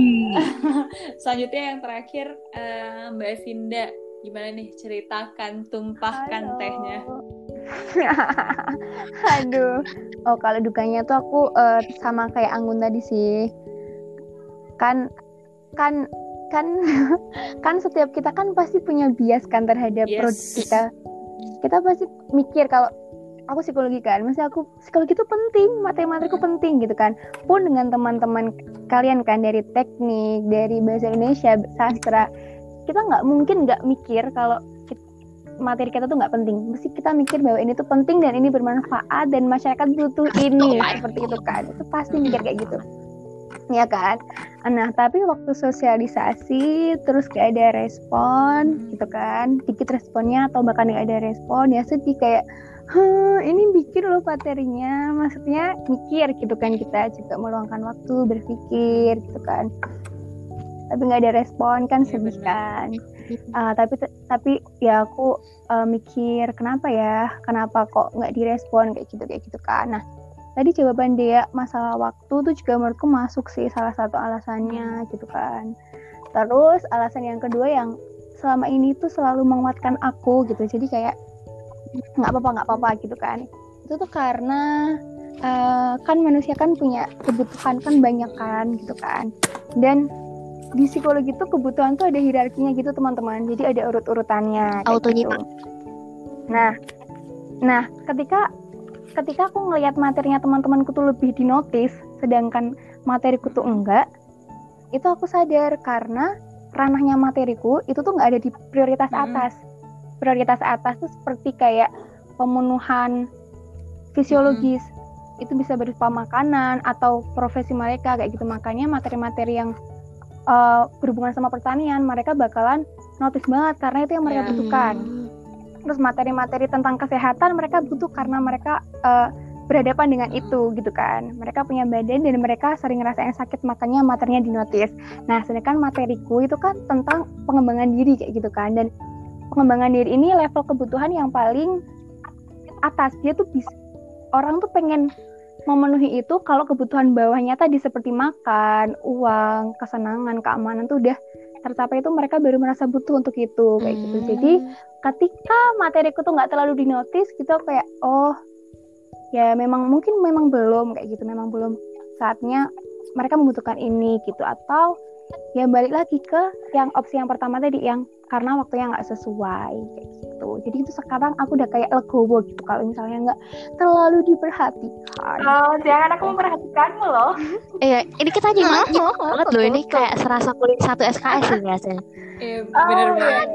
selanjutnya yang terakhir eh, Mbak Evinda gimana nih ceritakan tumpahkan Halo. tehnya Aduh. Oh, kalau dukanya tuh aku eh, sama kayak Anggun tadi sih. Kan kan kan kan setiap kita kan pasti punya bias kan terhadap Yes. produk kita. Kita pasti mikir kalau aku psikologi kan, maksudnya aku psikologi itu penting, matematika itu penting gitu kan. Pun dengan teman-teman kalian kan dari teknik, dari bahasa Indonesia, sastra, kita nggak mungkin nggak mikir kalau materi kita tuh nggak penting. Mesti kita mikir bahwa ini tuh penting dan ini bermanfaat dan masyarakat butuh ini my seperti itu kan. Itu pasti mikir kayak gitu. Ya kan? Nah, tapi waktu sosialisasi terus gak ada respon gitu kan. Dikit responnya atau bahkan gak ada respon ya sedih kayak Ini bikin loh materinya, maksudnya mikir gitu kan kita juga meluangkan waktu berpikir gitu kan. Tapi nggak ada respon kan Iya, sedih kan. Ah, tapi tapi ya aku eh, mikir kenapa ya? Kenapa kok nggak direspon kayak gitu kayak gitu kan. Nah tadi jawaban dia masalah waktu tuh juga menurutku masuk sih salah satu alasannya gitu kan. Terus alasan yang kedua yang selama ini tuh selalu menguatkan aku gitu. Jadi kayak nggak apa-apa nggak apa-apa gitu kan. Itu tuh karena uh, kan manusia kan punya kebutuhan kan banyak kan gitu kan. Dan di psikologi tuh kebutuhan tuh ada hierarkinya gitu teman-teman. Jadi ada urut-urutannya auto gitu. nah nah ketika ketika aku ngelihat materinya teman-temanku tuh lebih dinotis sedangkan materiku tuh enggak itu aku sadar karena ranahnya materiku itu tuh nggak ada di prioritas atas prioritas atas tuh seperti kayak pemenuhan fisiologis. Hmm. itu bisa berupa makanan atau profesi mereka kayak gitu. Makanya materi-materi yang uh, berhubungan sama pertanian mereka bakalan notice banget karena itu yang mereka yeah. butuhkan. Terus materi-materi tentang kesehatan mereka butuh karena mereka uh, berhadapan dengan itu gitu kan. Mereka punya badan dan mereka sering ngerasain sakit makanya materinya dinotis nah sedangkan materiku itu kan tentang pengembangan diri kayak gitu kan. Dan pengembangan diri ini level kebutuhan yang paling atas dia tuh bisa orang tuh pengen memenuhi itu kalau kebutuhan bawahnya tadi seperti makan, uang, kesenangan, keamanan tuh udah tercapai itu mereka baru merasa butuh untuk itu kayak gitu. Hmm. Jadi ketika materiku tuh nggak terlalu dinotis gitu kayak oh ya memang mungkin memang belum kayak gitu memang belum saatnya mereka membutuhkan ini gitu atau ya balik lagi ke yang opsi yang pertama tadi yang karena waktunya nggak sesuai kayak gitu. Jadi itu sekarang aku udah kayak legowo gitu kalau misalnya nggak terlalu diperhatikan. Oh jangan aku memperhatikanmu loh. Iya ini kita nyimak banget loh ini kayak serasa kulit satu SKS sih biasanya. Iya bener oh, banget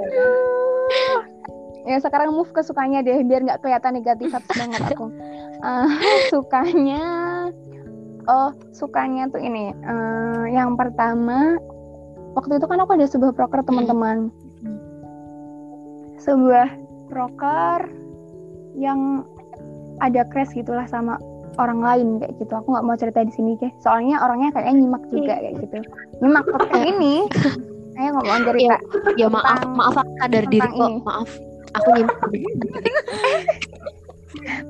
ya sekarang move ke sukanya deh biar nggak kelihatan negatif banget aku. Uh, sukanya oh sukanya tuh ini uh, yang pertama waktu itu kan aku ada sebuah proker teman-teman. Sebuah broker yang ada crash gitulah sama orang lain kayak gitu. Aku nggak mau cerita di sini deh soalnya orangnya kayaknya nyimak juga kayak gitu. Nyimak podcast ini. Ayo ngomong cerita ya, ya maaf maaf aku sadar diri kok. ini. maaf. Aku nyimak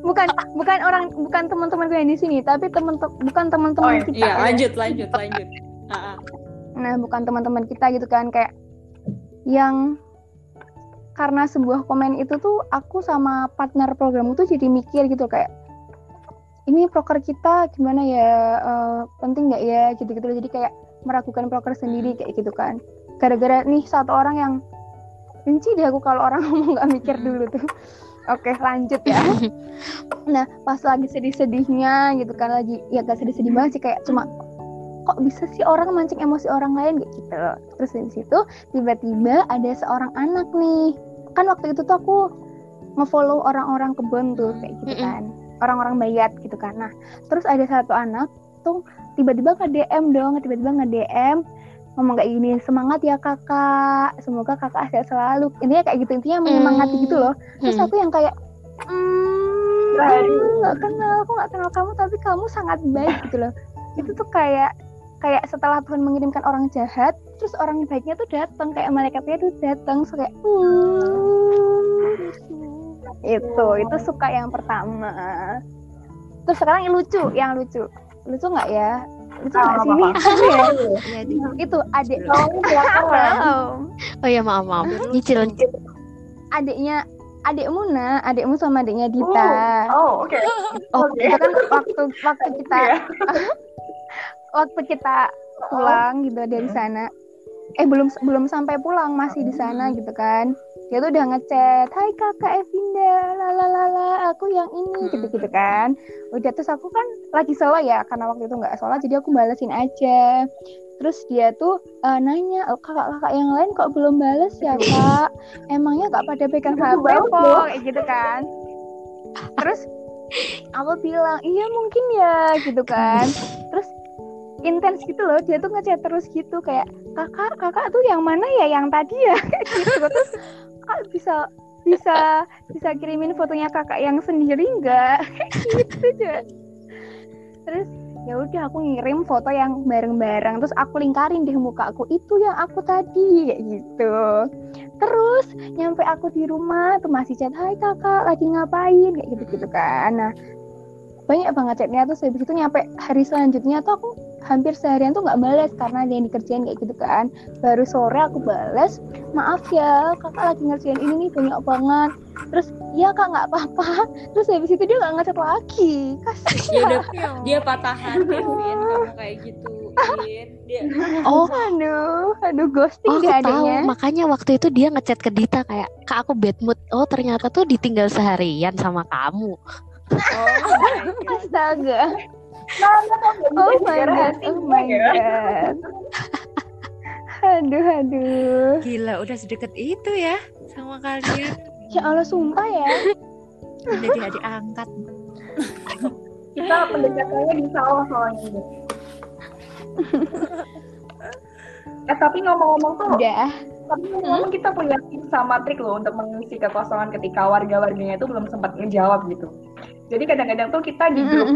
bukan bukan orang bukan teman-teman yang di sini tapi teman bukan teman-teman oh, kita. iya lanjut lanjut lanjut. Nah bukan teman-teman kita gitu kan kayak yang karena sebuah komen itu tuh aku sama partner program itu jadi mikir gitu kayak ini proker kita gimana ya? Uh, penting nggak ya? Gitu-gitu jadi kayak meragukan proker sendiri kayak gitu kan. Gara-gara nih satu orang yang benci deh aku kalau orang ngomong nggak mikir hmm. dulu tuh Oke lanjut ya. nah pas lagi sedih-sedihnya gitu kan lagi ya gak sedih-sedih banget sih kayak cuma kok bisa sih orang mancing emosi orang lain? Gitu. Terus dari situ tiba-tiba ada seorang anak nih. Kan waktu itu tuh aku ngefollow orang-orang kebun tuh kayak gitu kan. Orang-orang bayat gitu kan. Nah terus ada satu anak tuh tiba-tiba nge DM dong tiba-tiba nge DM ngomong kayak gini semangat ya kakak. Semoga kakak sehat selalu. Intinya kayak gitu intinya menyemangati gitu loh. Terus aku yang kayak hmm, nggak kenal aku nggak kenal kamu tapi kamu sangat baik gitu loh. Itu tuh kayak kayak setelah Tuhan mengirimkan orang jahat terus orang baiknya tuh datang kayak malaikatnya tuh datang so kayak hmm, itu itu suka yang pertama. Terus sekarang yang lucu yang lucu. Lucu nggak ya lucu nggak oh, sih ini ya, ya itu adik oh, oh ya maaf maaf. Nyicil nyicil. Adiknya adik Muna, adikmu sama adiknya Dita. Oh, oke. Oh, okay. itu kan waktu waktu kita iya. waktu kita pulang gitu dari sana. Eh belum belum sampai pulang masih di sana gitu kan dia tuh udah ngechat Hai kakak Evinda lalalala aku yang ini gitu gitu kan. Udah terus aku kan lagi sholat ya karena waktu itu nggak sholat jadi aku balesin aja. Terus dia tuh uh, nanya oh, kakak-kakak yang lain kok belum bales ya kak? Emangnya gak pada pegang HP kok? gitu kan. Terus aku bilang iya mungkin ya gitu kan. Terus intens gitu loh dia tuh ngechat terus gitu kayak kakak kakak tuh yang mana ya? Yang tadi ya? Kayak gitu. Terus kak bisa bisa bisa kirimin fotonya kakak yang sendiri nggak? Gitu aja terus ya udah aku ngirim foto yang bareng-bareng. Terus aku lingkarin di muka aku itu yang aku tadi kayak gitu. Terus nyampe aku di rumah tuh masih chat hai kakak lagi ngapain? Kayak gitu gitu kan. Nah banyak banget chatnya. Terus habis itu nyampe hari selanjutnya tuh aku hampir seharian tuh nggak balas karena ada yang dikerjain kayak gitu kan. Baru sore aku balas maaf ya kakak lagi ngerjain ini nih banyak banget. Terus ya kak nggak apa-apa. Terus habis itu dia nggak ngechat lagi. Ya kasihan udah dia patah hati Vin kamu kayak dia Oh, aduh aduh ghosting oh aku dia tahu. adanya Makanya waktu itu dia ngechat ke Dita kayak, "Kak, aku bad mood." Oh, ternyata tuh ditinggal seharian sama kamu. oh astaga Nah, nggak tahu nggak oh my god oh my god aduh aduh Gila, udah sedekat itu ya sama kalian. ya Allah sumpah ya Jadi adik angkat. Kita pendekatannya di sawah soalnya ini. eh tapi ngomong-ngomong tuh, udah tapi ngomong-ngomong kita punya tips sama trik loh untuk mengisi kekosongan ketika warga-warganya itu belum sempat ngejawab gitu. Jadi kadang-kadang tuh kita di grup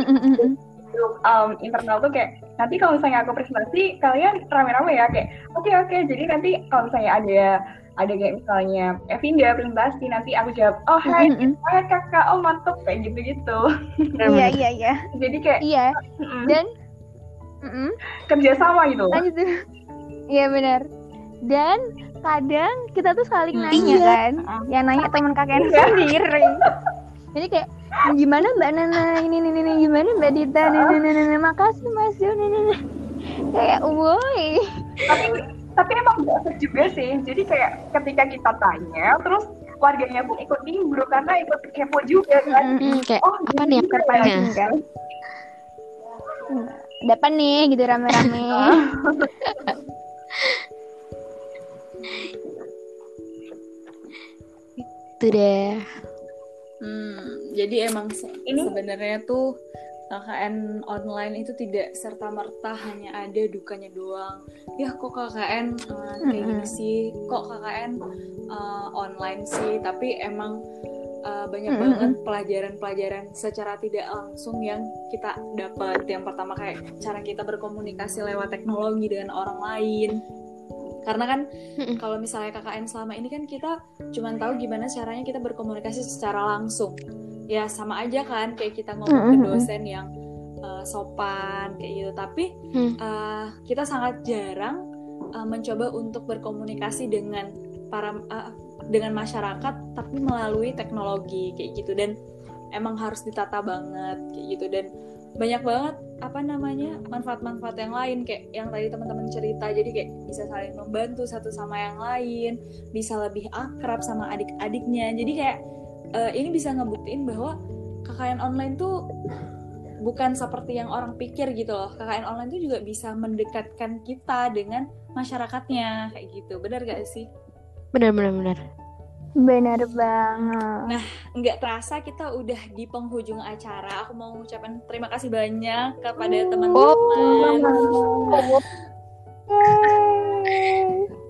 grup um, internal tuh kayak nanti kalau misalnya aku presentasi kalian rame-rame ya kayak oke oke jadi nanti kalau misalnya ada ada kayak misalnya Evinda presentasi nanti aku jawab oh hai hai kakak oh mantap kayak gitu gitu iya iya iya jadi kayak iya mm-mm, dan Mm-mm. kerjasama gitu lanjut. Iya benar. Dan kadang kita tuh saling Hmm. nanya Iya. kan, yang nanya teman kakek Iya. sendiri. Jadi kayak gimana Mbak Nana ini ini ini gimana Mbak Dita ini ini ini, makasih Mas Jo ini ini. Kayak woi. tapi tapi emang gak juga sih jadi kayak ketika kita tanya terus warganya pun ikut nimbrung karena ikut kepo juga kan Hmm, kayak oh apa nih yang bisa ya? terpancing kan. Dapat nih gitu rame-rame. Itu deh. Hmm, jadi emang se- Ini- sebenarnya tuh KKN online itu tidak serta merta hanya ada dukanya doang. Ya kok KKN uh, kayak gini sih, kok KKN uh, online sih, tapi emang uh, banyak banget pelajaran-pelajaran secara tidak langsung yang kita dapat. Yang pertama kayak cara kita berkomunikasi lewat teknologi dengan orang lain. Karena kan kalau misalnya KKN selama ini kan kita cuman tahu gimana caranya kita berkomunikasi secara langsung. Ya sama aja kan kayak kita ngomong ke dosen yang uh, sopan kayak gitu. Tapi uh, kita sangat jarang uh, mencoba untuk berkomunikasi dengan para uh, dengan masyarakat tapi melalui teknologi kayak gitu. Dan emang harus ditata banget kayak gitu. Dan banyak banget apa namanya manfaat-manfaat yang lain kayak yang tadi teman-teman cerita. Jadi kayak bisa saling membantu satu sama yang lain bisa lebih akrab sama adik-adiknya. Jadi kayak eh, ini bisa ngebuktiin bahwa KKN online tuh bukan seperti yang orang pikir gitu loh. KKN online tuh juga bisa mendekatkan kita dengan masyarakatnya kayak gitu. Benar gak sih? Benar benar benar. Benar banget. nggak terasa kita udah di penghujung acara. Aku mau mengucapkan terima kasih banyak kepada teman-teman.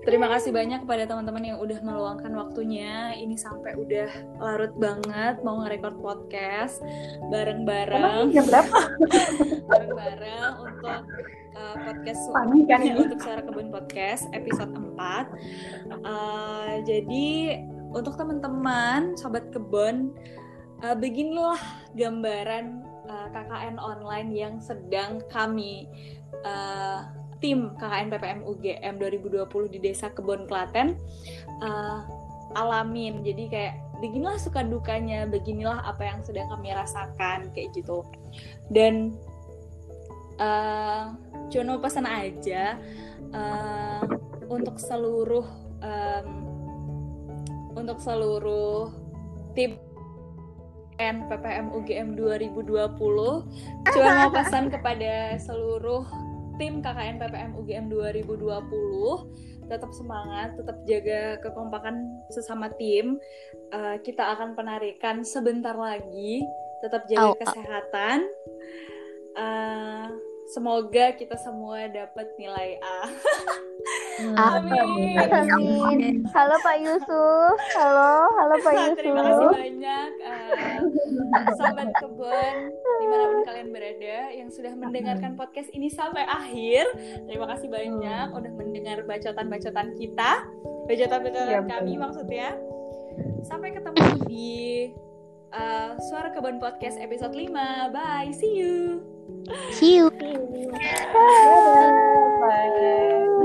Terima kasih banyak kepada teman-teman yang udah meluangkan waktunya. Ini sampai udah larut banget mau nge-record podcast bareng-bareng, jam berapa bareng-bareng untuk uh, podcast pagi kan ini untuk suara kebun podcast episode 4 Uh, jadi untuk teman-teman sobat kebun uh, beginilah gambaran uh, KKN online yang sedang kami uh, tim KKN PPM UGM 2020 di Desa Kebon Klaten uh, alamin. Jadi kayak beginilah suka dukanya beginilah apa yang sedang kami rasakan kayak gitu. Dan uh, cuma pesan aja uh, untuk seluruh em, untuk seluruh tim N PPM UGM 2020 cuma mau pesan kepada seluruh tim KKN PPM UGM 2020 tetap semangat, tetap jaga kekompakan sesama tim. Eh, kita akan penarikan sebentar lagi, tetap jaga au. kesehatan. Eh, semoga kita semua dapat nilai A. Amin. Amin. Halo Pak Yusuf. Halo, halo Pak Terima kasih Yusuf. banyak eh, sahabat kebun di mana pun kalian berada yang sudah mendengarkan podcast ini sampai akhir. Terima kasih banyak udah mendengar bacotan-bacotan kita, bacotan-bacotan betul. kami maksudnya. Sampai ketemu di uh, Suara Kebun Podcast episode 5. Bye, see you. See you. Bye. Bye. Bye. Bye.